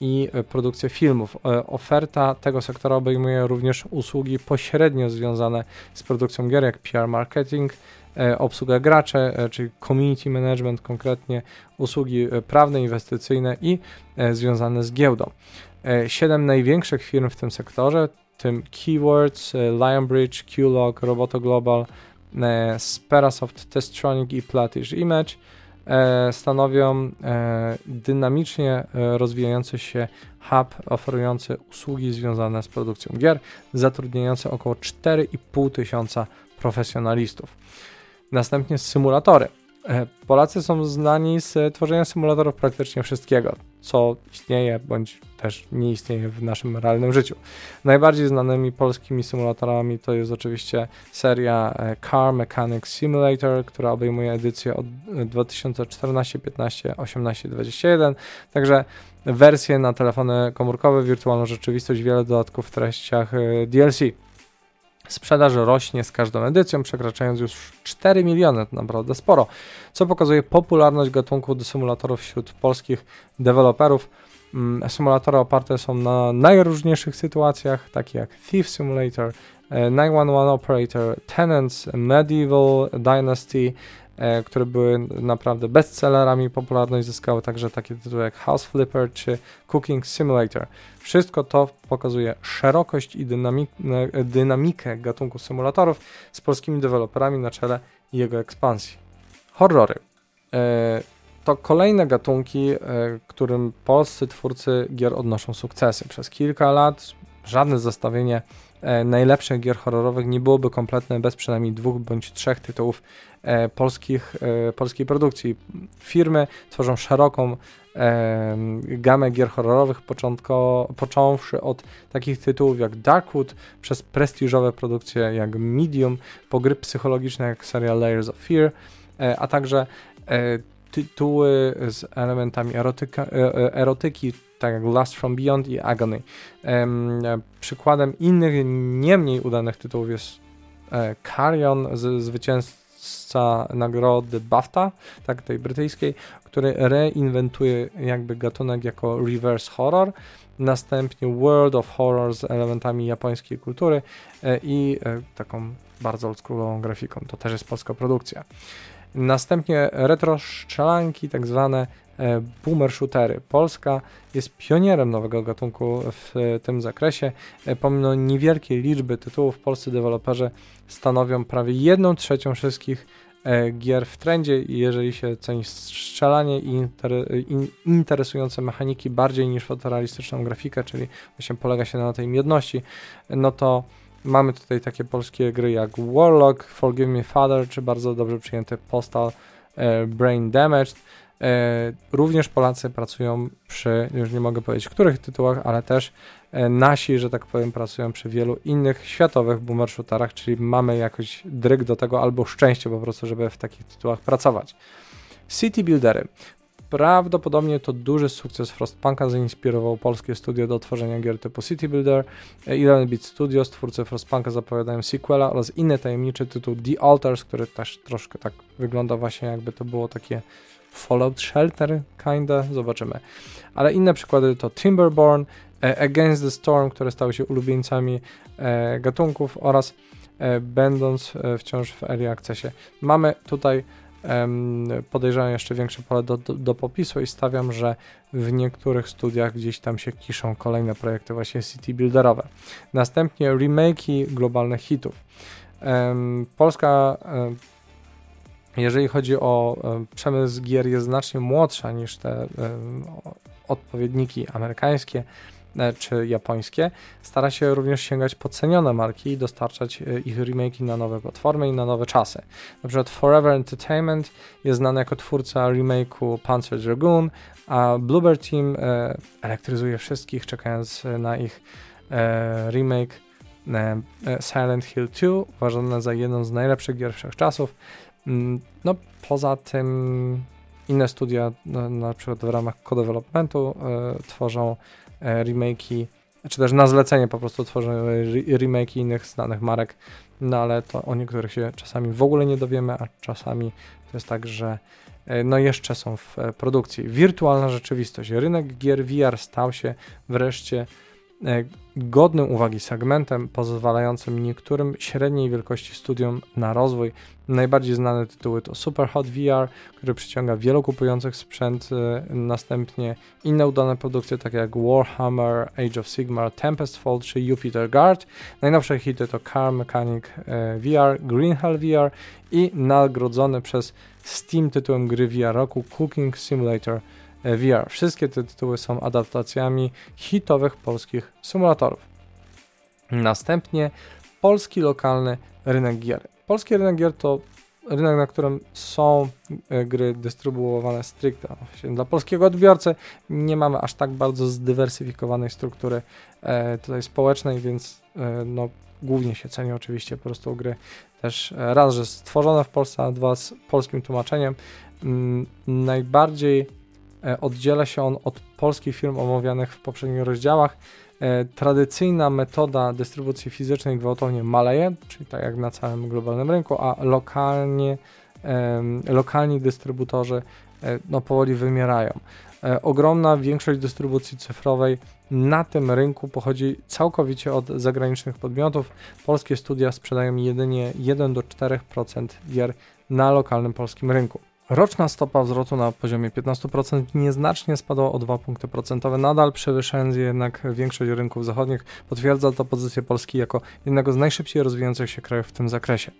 i produkcję filmów. Oferta tego sektora obejmuje również usługi pośrednio związane z produkcją gier, jak PR marketing, E, obsługa gracze, e, czyli community management, konkretnie usługi e, prawne, inwestycyjne i związane z giełdą. Siedem największych firm w tym sektorze, tym Keywords, Lionbridge, QLog, Roboto Global, Sperasoft, Testronic i Platish Image, stanowią dynamicznie rozwijający się hub oferujący usługi związane z produkcją gier, zatrudniający około 4,5 tysiąca profesjonalistów. Następnie symulatory. E, Polacy są znani z tworzenia symulatorów praktycznie wszystkiego, co istnieje bądź też nie istnieje w naszym realnym życiu. Najbardziej znanymi polskimi symulatorami to jest oczywiście seria e, Car Mechanic Simulator, która obejmuje edycję od 2014, 15, 18, 21. Także wersje na telefony komórkowe, wirtualną rzeczywistość, wiele dodatków w treściach e, DLC. Sprzedaż rośnie z każdą edycją, przekraczając już 4 miliony, to naprawdę sporo, co pokazuje popularność gatunku do symulatorów wśród polskich deweloperów. Mm, symulatory oparte są na najróżniejszych sytuacjach, takie jak Thief Simulator, 911 e, Operator, Tenants, Medieval Dynasty, które były naprawdę bestsellerami, popularność zyskały także takie tytuły jak House Flipper czy Cooking Simulator. Wszystko to pokazuje szerokość i dynamikę gatunku symulatorów z polskimi deweloperami na czele jego ekspansji. Horrory. E, to kolejne gatunki, e, którym polscy twórcy gier odnoszą sukcesy. Przez kilka lat żadne zestawienie e, najlepszych gier horrorowych nie byłoby kompletne bez przynajmniej dwóch bądź trzech tytułów e, polskich, e, polskiej produkcji. Firmy tworzą szeroką e, gamę gier horrorowych, początko, począwszy od takich tytułów jak Darkwood, przez prestiżowe produkcje jak Medium, po gry psychologiczne jak seria Layers of Fear, e, a także e, tytuły z elementami erotyka, erotyki, tak jak Last from Beyond i Agony. Przykładem innych, nie mniej udanych tytułów jest e, Carrion, zwycięzca nagrody BAFTA, tak tej brytyjskiej, który reinwentuje jakby gatunek jako reverse horror. Następnie World of Horror z elementami japońskiej kultury e, i e, taką bardzo oldschoolową grafiką. To też jest polska produkcja. Następnie retro strzelanki, tak zwane E, boomer shootery. Polska jest pionierem nowego gatunku w tym zakresie. E, pomimo niewielkiej liczby tytułów, polscy deweloperzy stanowią prawie 1 trzecią wszystkich e, gier w trendzie i jeżeli się ceni strzelanie i interesujące mechaniki bardziej niż fotorealistyczną grafikę, czyli właśnie polega się na tej jedności, no to mamy tutaj takie polskie gry jak Warlock, Forgive Me Father, czy bardzo dobrze przyjęte Postal Brain Damaged. E, również Polacy pracują przy, już nie mogę powiedzieć których tytułach, ale też e, nasi, że tak powiem, pracują przy wielu innych światowych boomer shooterach, czyli mamy jakoś dryg do tego albo szczęście po prostu, żeby w takich tytułach pracować. City Buildery. Prawdopodobnie to duży sukces Frostpunka zainspirował polskie studio do tworzenia gier typu City Builder. 11-bit e, Studios, twórcy Frostpunka zapowiadają sequela oraz inny tajemniczy tytuł The Altars, który też troszkę tak wygląda właśnie jakby to było takie Fallout Shelter, kinda, zobaczymy. Ale inne przykłady to Timberborn, e, Against the Storm, które stały się ulubieńcami e, gatunków oraz e, będąc wciąż w early accessie. Mamy tutaj podejrzewam jeszcze większe pole do, do, do, popisu i stawiam, że w niektórych studiach gdzieś tam się kiszą kolejne projekty właśnie city builderowe. Następnie remake'i globalnych hitów. Polska jeżeli chodzi o przemysł gier, jest znacznie młodsza niż te odpowiedniki amerykańskie czy japońskie, stara się również sięgać podcenione marki i dostarczać ich remake'i na nowe platformy i na nowe czasy. Na przykład Forever Entertainment jest znany jako twórca remake'u Panzer Dragoon, a Bluebird Team elektryzuje wszystkich, czekając na ich remake Silent Hill 2, uważane za jedną z najlepszych gier wszechczasów. Mm, no, poza tym inne studia, na przykład w ramach co-developmentu tworzą remake'i, czy też na zlecenie po prostu tworzą remake'i innych znanych marek, no ale to o niektórych się czasami w ogóle nie dowiemy, a czasami to jest tak, że y, no jeszcze są w produkcji. Wirtualna rzeczywistość. Rynek gier VR stał się wreszcie E, godnym uwagi segmentem, pozwalającym niektórym średniej wielkości studiom na rozwój. Najbardziej znane tytuły to Superhot VR, który przyciąga wielu kupujących sprzęt, e, następnie inne udane produkcje takie jak Warhammer, Age of Sigmar, Tempest Fall czy Jupiter Guard. Najnowsze hity to Car Mechanic e, VR, Green Hell VR i nagrodzony przez Steam tytułem gry VR roku Cooking Simulator E, VR. Wszystkie te tytuły są adaptacjami hitowych polskich symulatorów. Następnie polski lokalny rynek gier. Polski rynek gier to rynek, na którym są e, gry dystrybuowane stricte dla polskiego odbiorcy. Nie mamy aż tak bardzo zdywersyfikowanej struktury e, tutaj społecznej, więc no, głównie się ceni oczywiście po prostu gry też raz, że stworzone w Polsce, a dwa z polskim tłumaczeniem. Mm, najbardziej E, oddziela się on od polskich firm omawianych w poprzednich rozdziałach. E, tradycyjna metoda dystrybucji fizycznej gwałtownie maleje, czyli tak jak na całym globalnym rynku, a lokalnie, lokalni dystrybutorzy e, no, powoli wymierają. Ogromna większość dystrybucji cyfrowej na tym rynku pochodzi całkowicie od zagranicznych podmiotów. Polskie studia sprzedają jedynie 1 do 4% gier na lokalnym polskim rynku Roczna stopa wzrostu na poziomie 15% nieznacznie spadła o 2 punkty procentowe, nadal przewyższając jednak większość rynków zachodnich. Potwierdza to pozycję Polski jako jednego z najszybciej rozwijających się krajów w tym zakresie.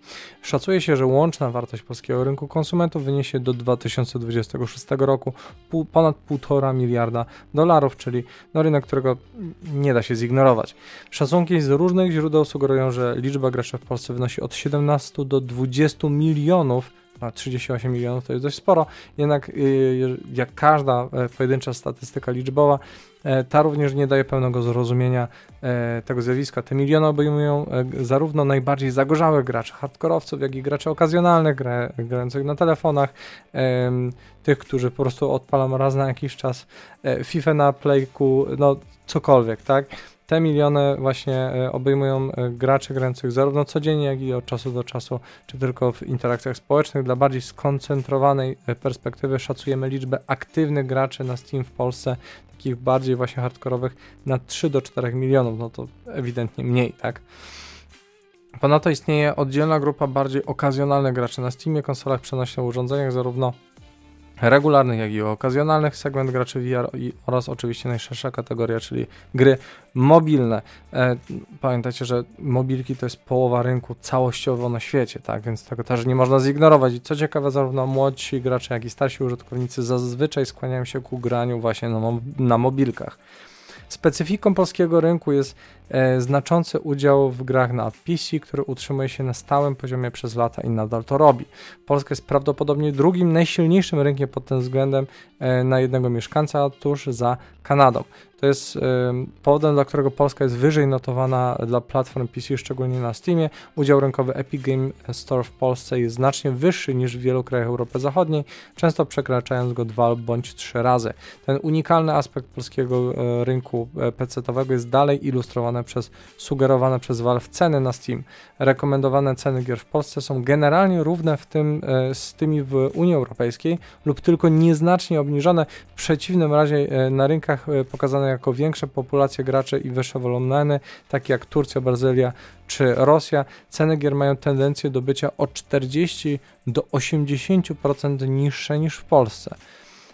Szacuje się, że łączna wartość polskiego rynku konsumentów wyniesie do 2026 roku ponad 1,5 miliarda dolarów, czyli no rynek, którego nie da się zignorować. Szacunki z różnych źródeł sugerują, że liczba graczy w Polsce wynosi od 17 do 20 milionów a 38 milionów to jest dość sporo, jednak y, jak każda e, pojedyncza statystyka liczbowa, e, ta również nie daje pełnego zrozumienia e, tego zjawiska. Te miliony obejmują zarówno najbardziej zagorzałych graczy, hardkorowców, jak i graczy okazjonalnych, grających na telefonach, tych, którzy po prostu odpalam raz na jakiś czas FIFA na playku, no cokolwiek, tak? Te miliony właśnie e, obejmują e, graczy grających zarówno codziennie, jak i od czasu do czasu, czy tylko w interakcjach społecznych. Dla bardziej skoncentrowanej e, perspektywy szacujemy liczbę aktywnych graczy na Steam w Polsce, takich bardziej właśnie hardkorowych, na 3 do 4 milionów. No to ewidentnie mniej, tak? Ponadto istnieje oddzielna grupa bardziej okazjonalnych graczy na Steamie, konsolach, przenośnych urządzeniach, zarówno regularnych, jak i okazjonalnych segment graczy VR oraz oczywiście najszersza kategoria, czyli gry mobilne. E, pamiętajcie, że mobilki to jest połowa rynku całościowo na świecie, tak, więc tego też nie można zignorować. I co ciekawe, zarówno młodsi gracze, jak i starsi użytkownicy zazwyczaj skłaniają się ku graniu właśnie na, na mobilkach. Specyfiką polskiego rynku jest e, znaczący udział w grach na PC, który utrzymuje się na stałym poziomie przez lata i nadal to robi. Polska jest prawdopodobnie drugim najsilniejszym rynkiem pod tym względem e, na jednego mieszkańca tuż za Kanadą. To jest powodem, dla którego Polska jest wyżej notowana dla platform PC, szczególnie na Steamie. Udział rynkowy Epic Game Store w Polsce jest znacznie wyższy niż w wielu krajach Europy Zachodniej, często przekraczając go dwa bądź trzy razy. Ten unikalny aspekt polskiego y, rynku e, PC-owego jest dalej ilustrowany przez sugerowane przez Valve ceny na Steam. Rekomendowane ceny gier w Polsce są generalnie równe w tym, y, z tymi w Unii Europejskiej lub tylko nieznacznie obniżone. W przeciwnym razie na rynkach pokazane jako większe populacje graczy i wyższe wolumeny, takie jak Turcja, Brazylia czy Rosja, ceny gier mają tendencję do bycia o 40 do 80% niższe niż w Polsce.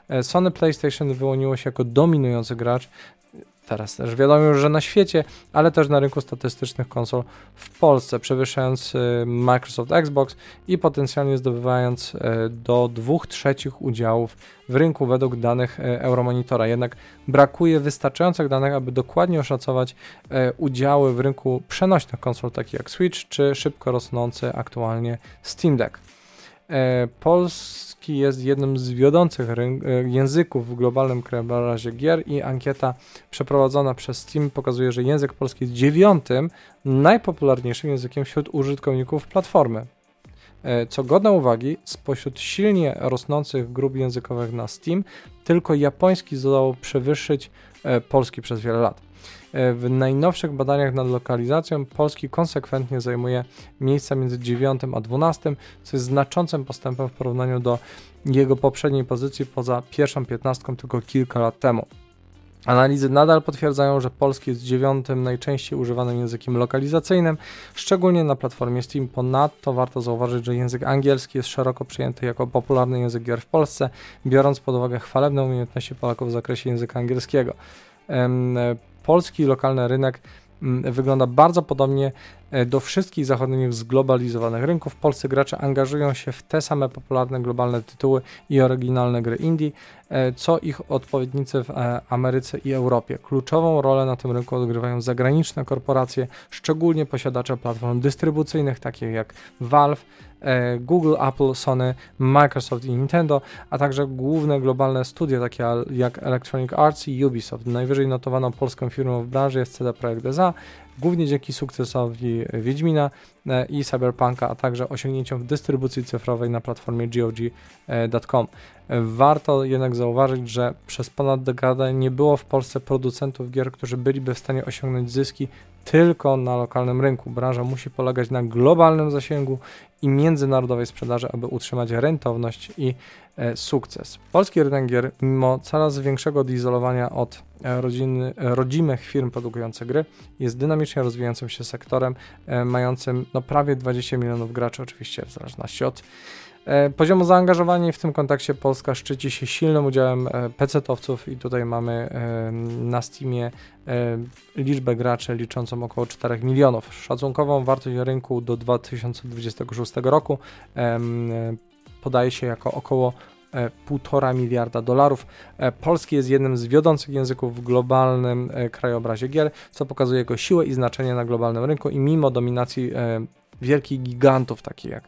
E, Sony PlayStation wyłoniło się jako dominujący gracz, teraz też wiadomo już, że na świecie, ale też na rynku statystycznych konsol w Polsce, przewyższając y, Microsoft Xbox i potencjalnie zdobywając y, do 2 trzecich udziałów w rynku według danych y, Euromonitora. Jednak brakuje wystarczających danych, aby dokładnie oszacować udziały w rynku przenośnych konsol, takich jak Switch czy szybko rosnący aktualnie Steam Deck. Pols polski jest jednym z wiodących e, języków w globalnym krajobrazie gier i ankieta przeprowadzona przez Steam pokazuje, że język polski jest dziewiątym najpopularniejszym językiem wśród użytkowników platformy. E, co godne uwagi, spośród silnie rosnących grup językowych na Steam, tylko japoński zdołał przewyższyć e, polski przez wiele lat. E, w najnowszych badaniach nad lokalizacją Polski konsekwentnie zajmuje miejsca między 9 a 12, co jest znaczącym postępem w porównaniu do jego poprzedniej pozycji poza pierwszą piętnastką tylko kilka lat temu. Analizy nadal potwierdzają, że polski jest dziewiątym najczęściej używanym językiem lokalizacyjnym, szczególnie na platformie Steam. Ponadto warto zauważyć, że język angielski jest szeroko przyjęty jako popularny język gier w Polsce, biorąc pod uwagę chwalebne umiejętności Polaków w zakresie języka angielskiego polski lokalny rynek mm, wygląda bardzo podobnie do wszystkich zachodnich zglobalizowanych rynków. Polscy gracze angażują się w te same popularne globalne tytuły i oryginalne gry indie, e, co ich odpowiednicy w e, Ameryce i Europie. Kluczową rolę na tym rynku odgrywają zagraniczne korporacje, szczególnie posiadacze platform dystrybucyjnych takich jak Valve, E, Google, Apple, Sony, Microsoft i Nintendo, a także główne globalne studia takie jak Electronic Arts i Ubisoft. Najwyżej notowaną polską firmą w branży jest CD Projekt SA, głównie dzięki sukcesowi Wiedźmina e, i Cyberpunka, a także osiągnięciom w dystrybucji cyfrowej na platformie GOG.com. E, warto jednak zauważyć, że przez ponad dekadę nie było w Polsce producentów gier, którzy byliby w stanie osiągnąć zyski tylko na lokalnym rynku. Branża musi polegać na globalnym zasięgu i międzynarodowej sprzedaży, aby utrzymać rentowność i e, sukces. Polski rynek gier, mimo coraz większego odizolowania od e, rodziny, e, rodzimych firm produkujących gry, jest dynamicznie rozwijającym się sektorem, e, mającym no, prawie 20 milionów graczy, oczywiście w zależności od Poziomu zaangażowania w tym kontekście Polska szczyci się silnym udziałem PC-towców i tutaj mamy na Steamie liczbę graczy liczącą około 4 milionów. Szacunkową wartość rynku do 2026 roku podaje się jako około 1,5 miliarda dolarów. Polski jest jednym z wiodących języków w globalnym krajobrazie gier, co pokazuje jego siłę i znaczenie na globalnym rynku i mimo dominacji wielkich gigantów, takich jak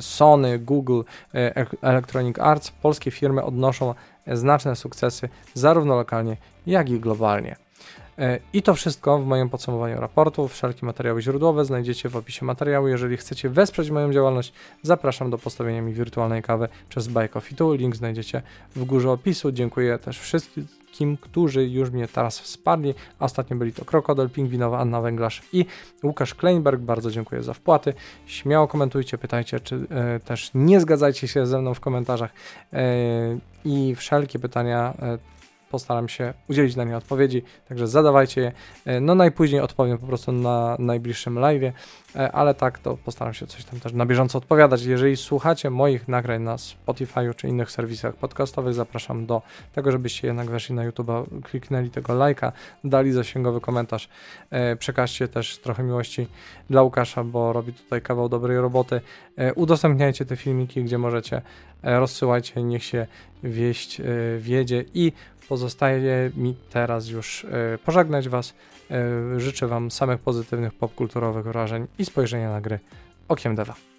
Sony, Google, e, Electronic Arts, polskie firmy odnoszą znaczne sukcesy zarówno lokalnie, jak i globalnie. E, I to wszystko w moim podsumowaniu raportu. Wszelkie materiały źródłowe znajdziecie w opisie materiału. Jeżeli chcecie wesprzeć moją działalność, zapraszam do postawienia mi wirtualnej kawy przez Buy Coffee Tu. Link znajdziecie w górze opisu. Dziękuję też wszystkim którzy już mnie teraz wsparli. Ostatnio byli to Krokodyl, Pingwinowa, Anna Węglarz i Łukasz Kleinberg. Bardzo dziękuję za wpłaty. Śmiało komentujcie, pytajcie, czy e, też nie zgadzajcie się ze mną w komentarzach e, i wszelkie pytania e, postaram się udzielić na nie odpowiedzi, także zadawajcie je. E, no najpóźniej odpowiem po prostu na najbliższym live, e, ale tak to postaram się coś tam też na bieżąco odpowiadać. Jeżeli słuchacie moich nagrań na Spotify czy innych serwisach podcastowych, zapraszam do tego, żebyście jednak weszli na YouTube, kliknęli tego lajka, dali zasięgowy komentarz, e, przekażcie też trochę miłości dla Łukasza, bo robi tutaj kawał dobrej roboty. Udostępniajcie te filmiki, gdzie możecie, rozsyłajcie, niech się wieść wiedzie i Pozostaje mi teraz już e, pożegnać Was. E, życzę Wam samych pozytywnych popkulturowych wrażeń i spojrzenia na gry okiem Deva.